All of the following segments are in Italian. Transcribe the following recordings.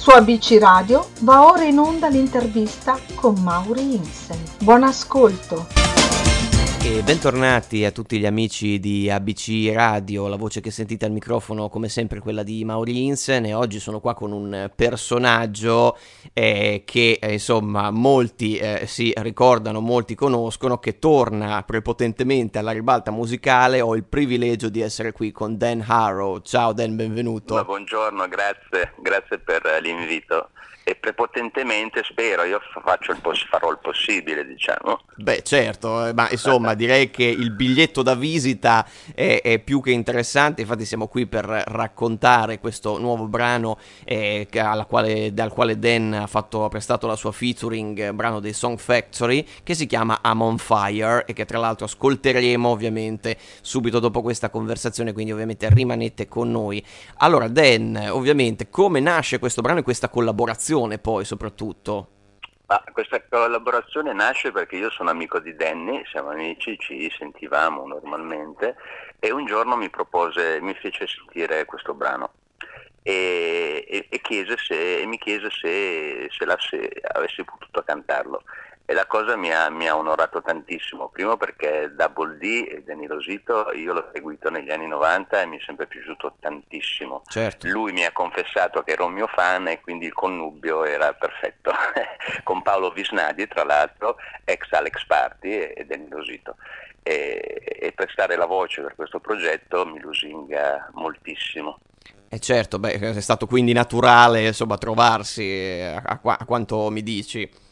Su ABC Radio va ora in onda l'intervista con Mauri Insen. Buon ascolto! E bentornati a tutti gli amici di ABC Radio, la voce che sentite al microfono come sempre quella di Mauri Insen e oggi sono qua con un personaggio eh, che eh, insomma molti eh, si ricordano, molti conoscono, che torna prepotentemente alla ribalta musicale, ho il privilegio di essere qui con Dan Harrow, ciao Dan, benvenuto. Ma buongiorno, grazie, grazie per l'invito e prepotentemente spero, io il poss- farò il possibile, diciamo. Beh, certo, eh, ma insomma, direi che il biglietto da visita è, è, più che interessante, infatti siamo qui per raccontare questo nuovo brano eh, quale, dal quale Dan ha, fatto, ha prestato la sua featuring, brano dei Song Factory, che si chiama I'm on Fire e che tra l'altro ascolteremo ovviamente subito dopo questa conversazione, quindi ovviamente rimanete con noi. Allora, Dan, ovviamente, come nasce questo brano e questa collaborazione? Collaborazione poi soprattutto? Ma questa collaborazione nasce perché io sono amico di Danny, siamo amici, ci sentivamo normalmente e un giorno mi propose, mi fece sentire questo brano e, e, e, chiese se, e mi chiese se, se, la, se avessi potuto cantarlo e la cosa mi ha, mi ha, onorato tantissimo, primo perché Double D e Danny Rosito io l'ho seguito negli anni 90 e mi è sempre piaciuto tantissimo. Certo. Lui mi ha confessato che era un mio fan e quindi il connubio era perfetto, con Paolo Visnadi tra l'altro, ex Alex Party e Danny Rosito. E, e prestare la voce per questo progetto mi lusinga moltissimo. E eh certo, beh, è stato quindi naturale insomma, trovarsi eh, a, a, a quanto mi dici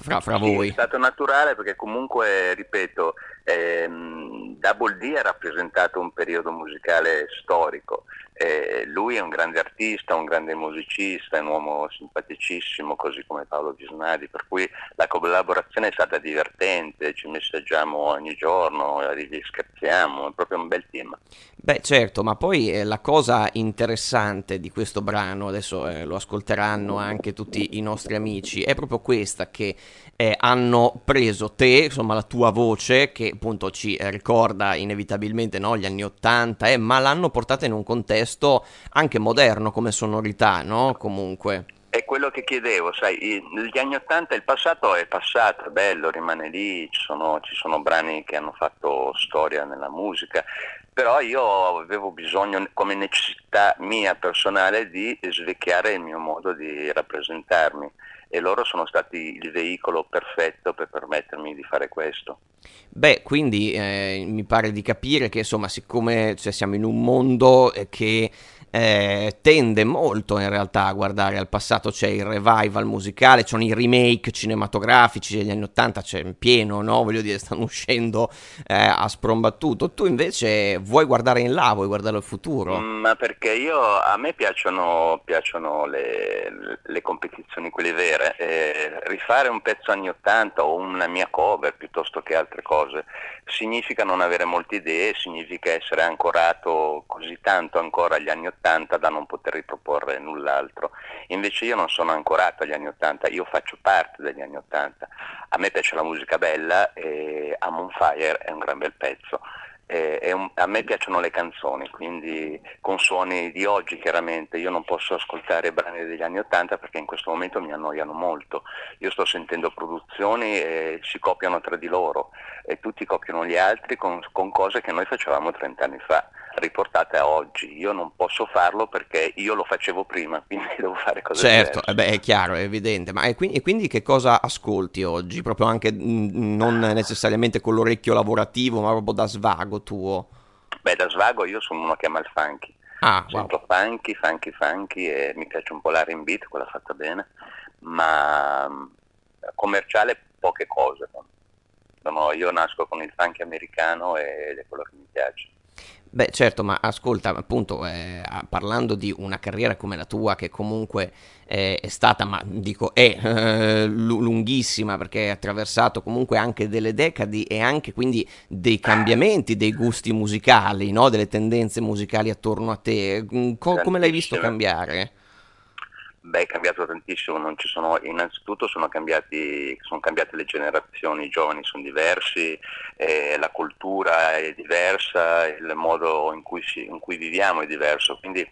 fra, fra sì, voi? È stato naturale perché comunque, ripeto, ehm, Double D ha rappresentato un periodo musicale storico. Eh, lui è un grande artista, un grande musicista, è un uomo simpaticissimo, così come Paolo Visnadi, per cui la collaborazione è stata divertente, ci messaggiamo ogni giorno, scherziamo, è proprio un bel team. Beh certo, ma poi eh, la cosa interessante di questo brano, adesso eh, lo ascolteranno anche tutti i nostri amici, è proprio questa che eh, hanno preso te, insomma la tua voce, che appunto ci ricorda inevitabilmente no, gli anni Ottanta, eh, ma l'hanno portata in un contesto anche moderno come sonorità, no? Comunque è quello che chiedevo, sai, negli anni Ottanta il passato è passato, è bello, rimane lì, ci sono, ci sono, brani che hanno fatto storia nella musica, però io avevo bisogno come necessità mia personale di svecchiare il mio modo di rappresentarmi e loro sono stati il veicolo perfetto per permettermi di fare questo. Beh, quindi eh, mi pare di capire che insomma, siccome cioè, siamo in un mondo eh, che eh, tende molto in realtà a guardare al passato, c'è il revival musicale, c'è i remake cinematografici degli anni 80, c'è in pieno, no? Voglio dire, stanno uscendo eh, a sprombattuto. Tu invece vuoi guardare in là, vuoi guardare al futuro? Mm, ma perché io, a me piacciono, piacciono le, le, competizioni, quelle vere. Eh, rifare un pezzo anni 80 o una mia cover piuttosto che altre cose significa non avere molte idee, significa essere ancorato così tanto ancora agli anni 80 80 da non poter riproporre null'altro. Invece io non sono ancorato agli anni 80, io faccio parte degli anni 80. A me piace la musica bella e I'm on Fire è un gran bel pezzo. Un, a me piacciono le canzoni, quindi con suoni di oggi chiaramente io non posso ascoltare brani degli anni Ottanta perché in questo momento mi annoiano molto. Io sto sentendo produzioni e si copiano tra di loro e tutti copiano gli altri con, con cose che noi facevamo 30 anni fa riportate a oggi. Io non posso farlo perché io lo facevo prima, quindi devo fare cose certo, diverse. Certo, è chiaro, è evidente. Ma e quindi, e quindi, che cosa ascolti oggi? Proprio anche mh, non necessariamente con l'orecchio lavorativo, ma proprio da svago tuo? Beh, da svago io sono uno che ama il funky. Ah, Sento wow. funky, funky, funky e mi piace un po' l'R&B, quella fatta bene, ma commerciale poche cose. No, io nasco con il funky americano ed è quello che mi piace. Beh, certo, ma ascolta, appunto, eh, parlando di una carriera come la tua, che comunque eh, è stata, ma dico, è eh, lunghissima, perché hai attraversato comunque anche delle decadi e anche quindi dei cambiamenti dei gusti musicali, no? delle tendenze musicali attorno a te. Mm, co- come l'hai visto cambiare? Beh, è cambiato tantissimo, sono, innanzitutto sono, cambiati, sono, cambiate le generazioni, i giovani sono diversi, eh, la cultura è diversa, il modo in cui, si, in cui viviamo è diverso, quindi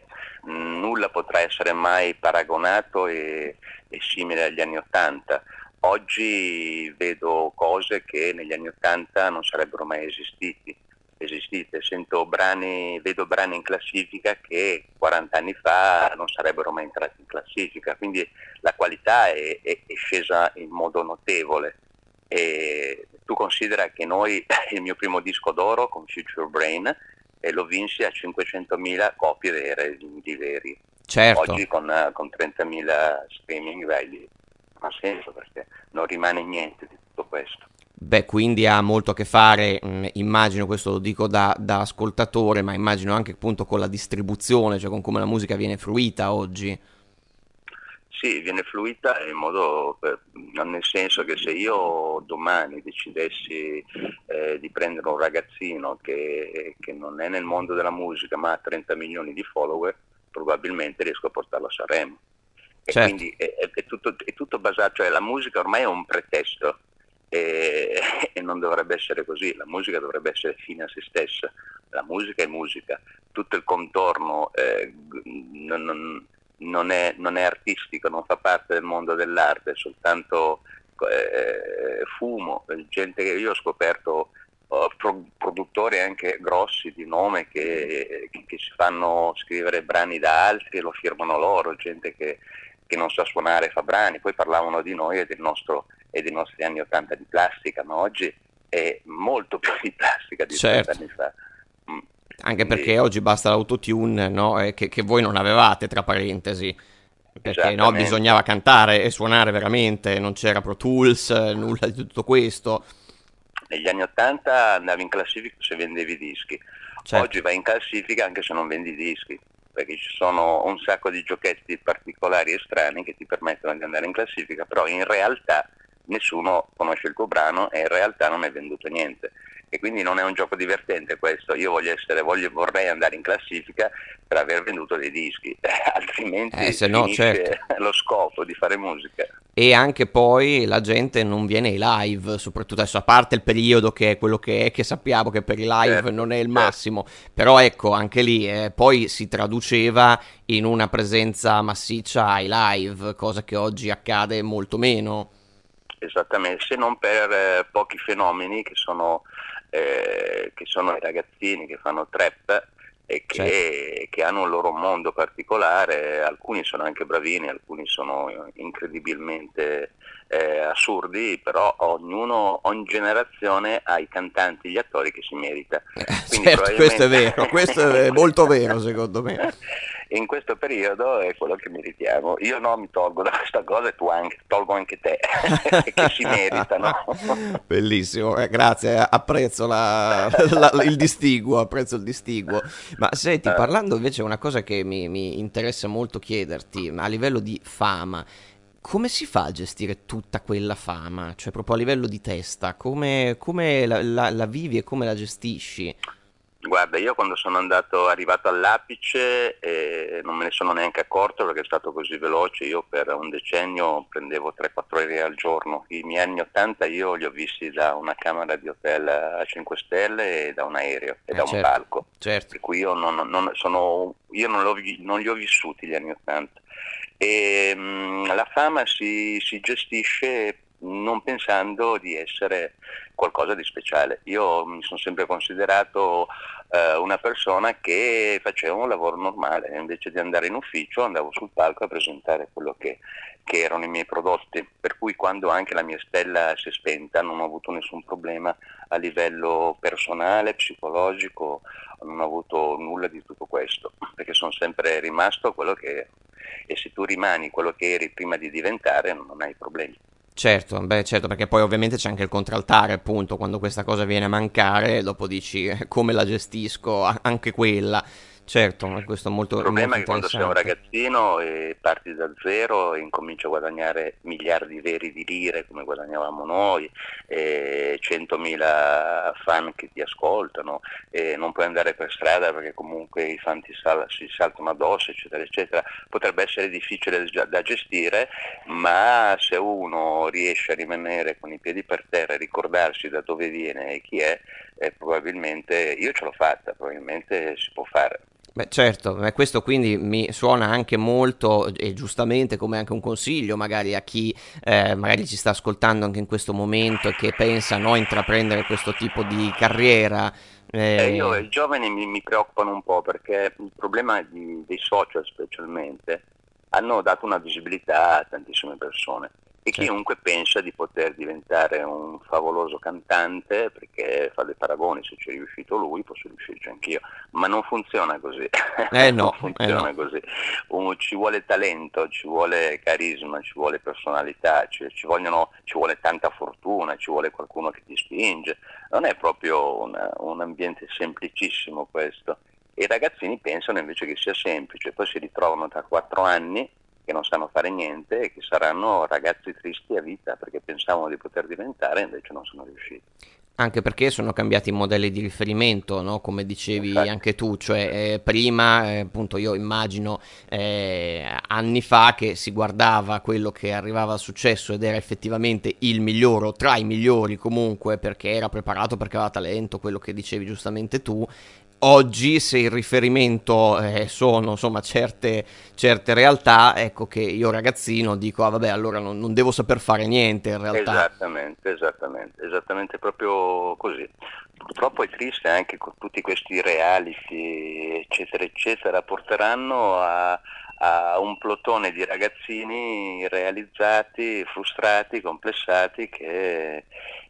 mh, nulla potrà essere mai paragonato e, e simile agli anni Ottanta. Oggi vedo cose che negli anni Ottanta non sarebbero mai esistiti esistite, Sento brani, vedo brani in classifica che 40 anni fa non sarebbero mai entrati in classifica, quindi la qualità è, è, è scesa in modo notevole. E tu considera che noi, il mio primo disco d'oro con Future Brain, eh, lo vinsi a 500.000 copie vere, di veri. Certo. Oggi con, con 30.000 streaming, beh, non ha senso perché non rimane niente di tutto questo. Beh, quindi ha molto a che fare, mh, mm, immagino, questo lo dico da, da, ascoltatore, ma immagino anche appunto con la distribuzione, cioè con come la musica viene fruita oggi. Sì, viene fruita in modo, nel senso che se io domani decidessi eh, di prendere un ragazzino che, che, non è nel mondo della musica ma ha 30 milioni di follower, probabilmente riesco a portarlo a Sanremo. E certo. quindi è, è, tutto, è tutto basato, cioè la musica ormai è un pretesto e, e, non dovrebbe essere così, la musica dovrebbe essere fine a se stessa, la musica è musica, tutto il contorno eh, non, non, è, non, è, artistico, non fa parte del mondo dell'arte, è soltanto eh, fumo, gente che io ho scoperto pro, produttori anche grossi di nome che, che, che si fanno scrivere brani da altri e lo firmano loro, gente che, che non sa suonare fa brani, poi parlavano di noi e del nostro e dei nostri anni 80 di plastica, ma oggi è molto più di plastica di certo. 30 anni fa. Mm. Anche perché Quindi... oggi basta l'autotune, no? eh, che, che, voi non avevate, tra parentesi. Perché no, bisognava cantare e suonare veramente, non c'era Pro Tools, nulla di tutto questo. Negli anni 80 andavi in classifica se vendevi dischi, certo. oggi vai in classifica anche se non vendi dischi perché ci sono un sacco di giochetti particolari e strani che ti permettono di andare in classifica, però in realtà nessuno conosce il tuo brano e in realtà non è venduto niente. E quindi non è un gioco divertente questo, io voglio essere, voglio, vorrei andare in classifica per aver venduto dei dischi, altrimenti eh, se no, certo. lo scopo di fare musica. E anche poi la gente non viene ai live, soprattutto adesso, a parte il periodo che è quello che è, che sappiamo che per i live certo, non è il certo. massimo, però ecco, anche lì eh, poi si traduceva in una presenza massiccia ai live, cosa che oggi accade molto meno esattamente, se non per eh, pochi fenomeni che sono, eh, che sono, i ragazzini che fanno trap e che, certo. che, hanno un loro mondo particolare, alcuni sono anche bravini, alcuni sono incredibilmente eh, assurdi, però ognuno, ogni generazione ha i cantanti, gli attori che si merita. Eh, certo, probabilmente... questo è vero, questo è molto vero secondo me. in questo periodo è quello che meritiamo. Io no, mi tolgo da questa cosa e tu anche, tolgo anche te, che si meritano. Bellissimo, eh, grazie, apprezzo la, la, il distinguo, apprezzo il distinguo. Ma senti, eh. parlando invece una cosa che mi, mi interessa molto chiederti, a livello di fama, come si fa a gestire tutta quella fama? Cioè, proprio a livello di testa, come, come la, la, vivi e come la gestisci? Guarda, io quando sono andato, arrivato all'apice eh, non me ne sono neanche accorto perché è stato così veloce, io per un decennio prendevo 3-4 aerei al giorno, i miei anni 80 io li ho visti da una camera di hotel a 5 stelle e da un aereo e eh, da certo, un palco, certo. per cui io non, non, sono, io non, non, li ho vissuti gli anni 80. E, mh, mm, la fama si, si gestisce non pensando di essere qualcosa di speciale. Io mi sono sempre considerato eh, una persona che faceva un lavoro normale, invece di andare in ufficio andavo sul palco a presentare quello che, che erano i miei prodotti, per cui quando anche la mia stella si è spenta non ho avuto nessun problema a livello personale, psicologico, non ho avuto nulla di tutto questo, perché sono sempre rimasto quello che ero e se tu rimani quello che eri prima di diventare non hai problemi. Certo, beh, certo, perché poi ovviamente c'è anche il contraltare, appunto, quando questa cosa viene a mancare, dopo dici eh, come la gestisco, anche quella. Certo, ma questo è molto Il problema è che quando molto sei un ragazzino e parti da zero e incominci a guadagnare miliardi veri di lire come guadagnavamo noi, e 100.000 fan che ti ascoltano, e non puoi andare per strada perché comunque i fan ti sal- si saltano addosso, eccetera, eccetera, potrebbe essere difficile da da gestire, ma se uno riesce a rimanere con i piedi per terra e ricordarsi da dove viene e chi è, eh, probabilmente io ce l'ho fatta, probabilmente si può fare. Beh, certo, ma questo quindi mi suona anche molto e giustamente come anche un consiglio magari a chi eh, magari ci sta ascoltando anche in questo momento e che pensa no, a intraprendere questo tipo di carriera. Eh, io, Eh, i giovani mi, mi preoccupano un po' perché il problema di- dei social specialmente hanno dato una visibilità a tantissime persone e certo. chiunque pensa di poter diventare un favoloso cantante perché fa dei paragoni, se ci è riuscito lui posso riuscirci anch'io, ma non funziona così, Eh non no, eh funziona no. così, Un- ci vuole talento, ci vuole carisma, ci vuole personalità, ci, ci vogliono- ci vuole tanta fortuna, ci vuole qualcuno che ti spinge, non è proprio una- un ambiente semplicissimo questo. E I ragazzini pensano invece che sia semplice, poi si ritrovano tra quattro anni che non sanno fare niente e che saranno ragazzi tristi a vita perché pensavano di poter diventare e invece non sono riusciti. Anche perché sono cambiati i modelli di riferimento, no? Come dicevi Infatti. anche tu, cioè eh, prima, eh, appunto, io immagino eh, anni fa che si guardava quello che arrivava al successo ed era effettivamente il migliore o tra i migliori comunque perché era preparato, perché aveva talento, quello che dicevi giustamente tu. Oggi, se il riferimento eh, sono insomma certe, certe realtà, ecco che io ragazzino dico, ah vabbè, allora non, non devo saper fare niente in realtà. Esattamente, esattamente, esattamente proprio così. Purtroppo è triste anche con tutti questi reality, eccetera, eccetera, porteranno a, a un plotone di ragazzini realizzati, frustrati, complessati che,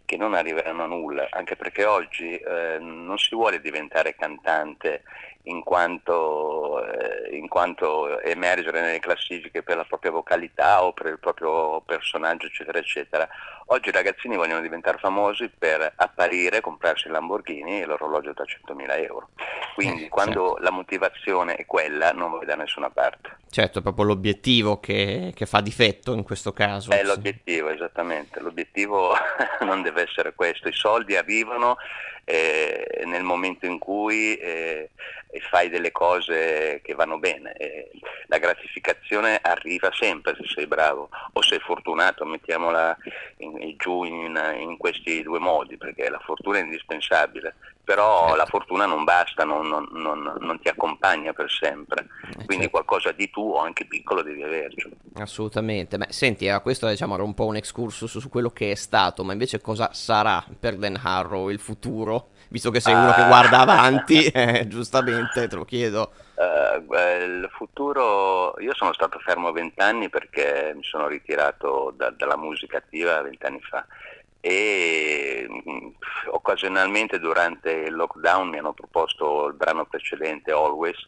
che non arriveranno a nulla, anche perché oggi eh, non si vuole diventare cantante in quanto, eh, in quanto emergere nelle classifiche per la propria vocalità o per il proprio personaggio, eccetera, eccetera. Oggi i ragazzini vogliono diventare famosi per apparire, comprarsi il Lamborghini e l'orologio da 100.000 euro. Quindi Eh, quando certo. la motivazione è quella non vai da nessuna parte. Certo, è proprio l'obiettivo che, che fa difetto in questo caso. È sì. l'obiettivo, esattamente. L'obiettivo non deve essere questo. I soldi arrivano eh, nel momento in cui eh, fai delle cose che vanno bene. La gratificazione arriva sempre se sei bravo o sei fortunato, mettiamola in- in- giù in, in questi due modi, perché la fortuna è indispensabile. Però Certo. la fortuna non basta, non, non- non- non ti accompagna per sempre. Eh, Quindi certo. qualcosa di tuo, anche piccolo, devi averci. Assolutamente. Beh, senti, eh, questo diciamo era un po' un excursus su quello che è stato, ma invece cosa sarà per Dan Harrow il futuro? Visto che sei uno che Ah. guarda avanti, eh, giustamente te lo chiedo. Beh, il futuro, io sono stato fermo vent'anni perché mi sono ritirato da- dalla musica attiva vent'anni fa e mh, occasionalmente durante il lockdown mi hanno proposto il brano precedente Always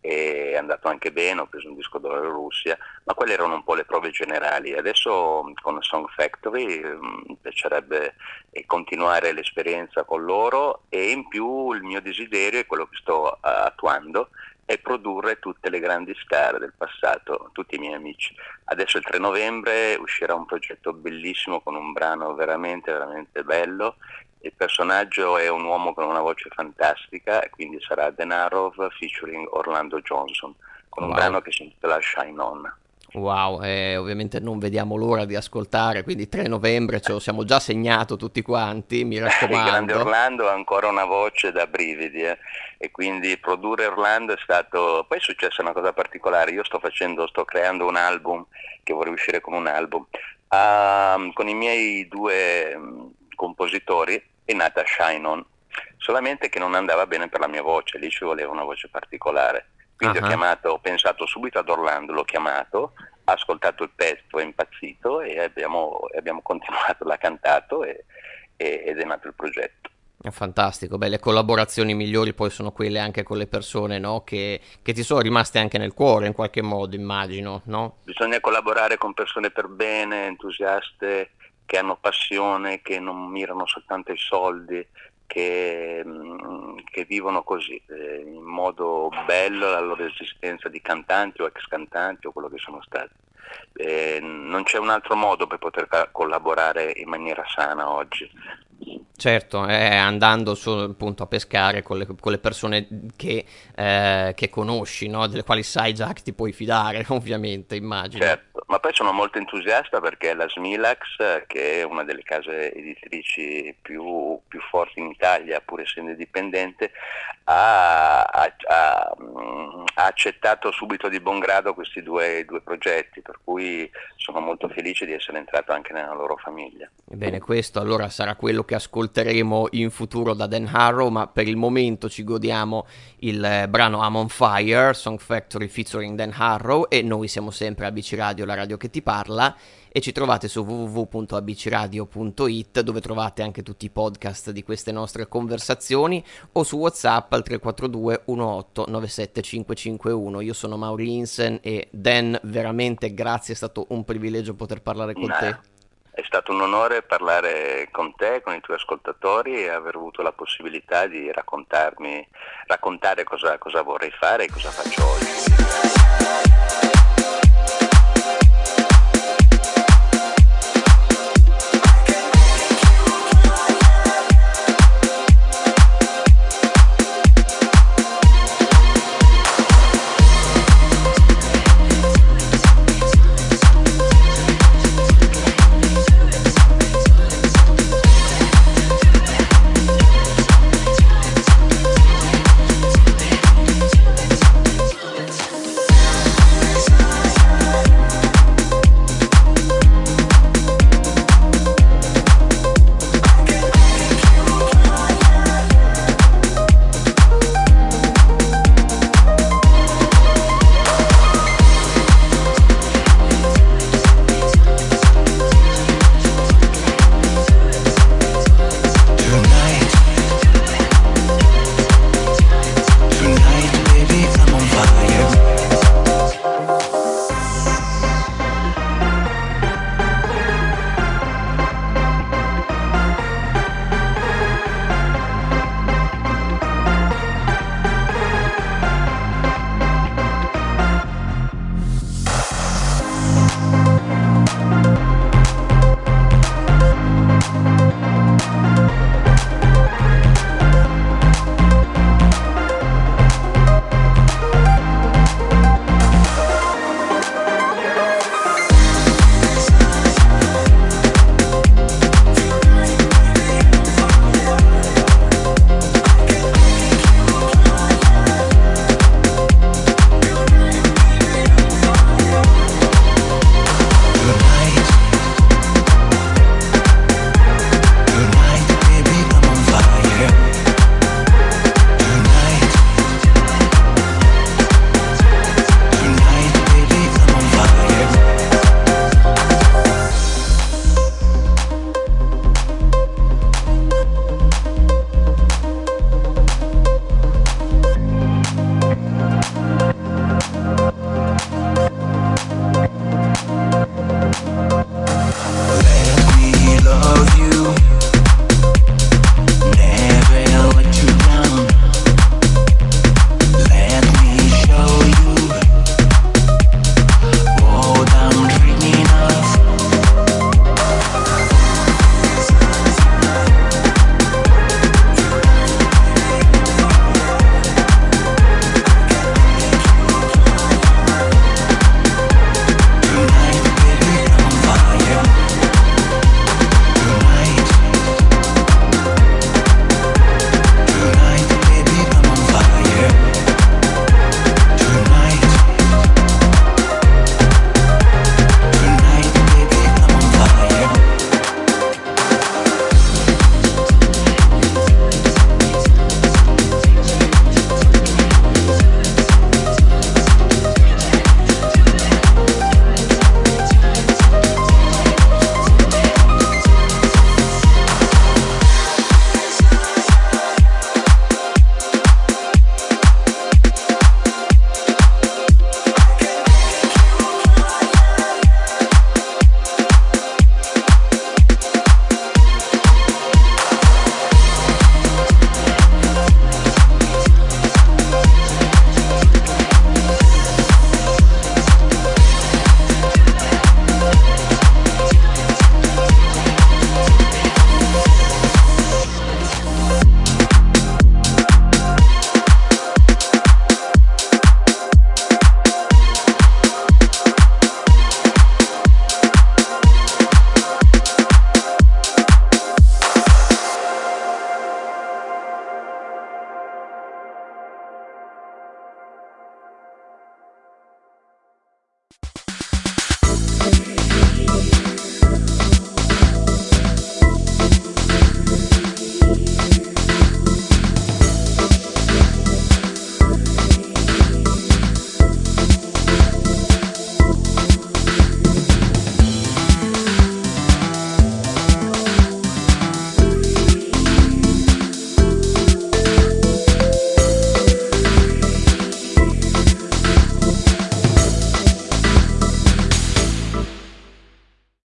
e è andato anche bene, ho preso un disco d'oro in Russia, ma quelle erano un po' le prove generali. Adesso mh, con Song Factory mh, mi piacerebbe eh, continuare l'esperienza con loro e in più il mio desiderio è quello che sto eh, attuando è produrre tutte le grandi star del passato, tutti i miei amici. Adesso il 3 novembre uscirà un progetto bellissimo con un brano veramente, veramente bello. Il personaggio è un uomo con una voce fantastica, e quindi sarà Denarov featuring Orlando Johnson, con un Wow. brano che si intitola Shine On. Wow, eh, ovviamente non vediamo l'ora di ascoltare, quindi 3 novembre ce lo siamo già segnato tutti quanti, mi Il grande raccomando. Orlando ha ancora una voce da brividi eh, e quindi produrre Orlando è stato... Poi è successa una cosa particolare, io sto facendo, sto creando un album che vorrei uscire come un album. Ah, con i miei due mm, compositori è nata Shine On, solamente che non andava bene per la mia voce, lì ci voleva una voce particolare. Quindi Ah. ho chiamato, ho pensato subito ad Orlando, l'ho chiamato, ha ascoltato il pezzo, è impazzito e abbiamo, abbiamo continuato, l'ha cantato e- e- ed è nato il progetto. È fantastico, beh, le collaborazioni migliori poi sono quelle anche con le persone, no? Che, che ti sono rimaste anche nel cuore in qualche modo, immagino, no? Bisogna collaborare con persone per bene, entusiaste, che hanno passione, che non mirano soltanto ai soldi che, mm, che vivono così, eh, in modo bello la loro esistenza di cantanti o ex cantanti o quello che sono stati. Eh, non c'è un altro modo per poter collaborare in maniera sana oggi. Certo, eh, andando su, appunto a pescare con le, con le persone che, eh, che conosci, no? delle quali sai già che ti puoi fidare, ovviamente, immagino. Certo, ma poi sono molto entusiasta perché la Smilax, che è una delle case editrici più, più forti in Italia, pur essendo indipendente, ha, ha, ha, ha, accettato subito di buon grado questi due, due progetti, per cui sono molto felice di essere entrato anche nella loro famiglia. Ebbene, questo allora sarà quello che ascolteremo in futuro da Dan Harrow, ma per il momento ci godiamo il eh, brano I'm on Fire, Song Factory featuring Dan Harrow e noi siamo sempre a BC Radio, la radio che ti parla e ci trovate su www.abcradio.it dove trovate anche tutti i podcast di queste nostre conversazioni o su WhatsApp al 342 18 97 551. Io sono Mauri Insen e Dan, veramente grazie, è stato un privilegio poter parlare con Beh. te. È stato un onore parlare con te, con i tuoi ascoltatori e aver avuto la possibilità di raccontarmi, raccontare cosa, cosa vorrei fare e cosa faccio oggi.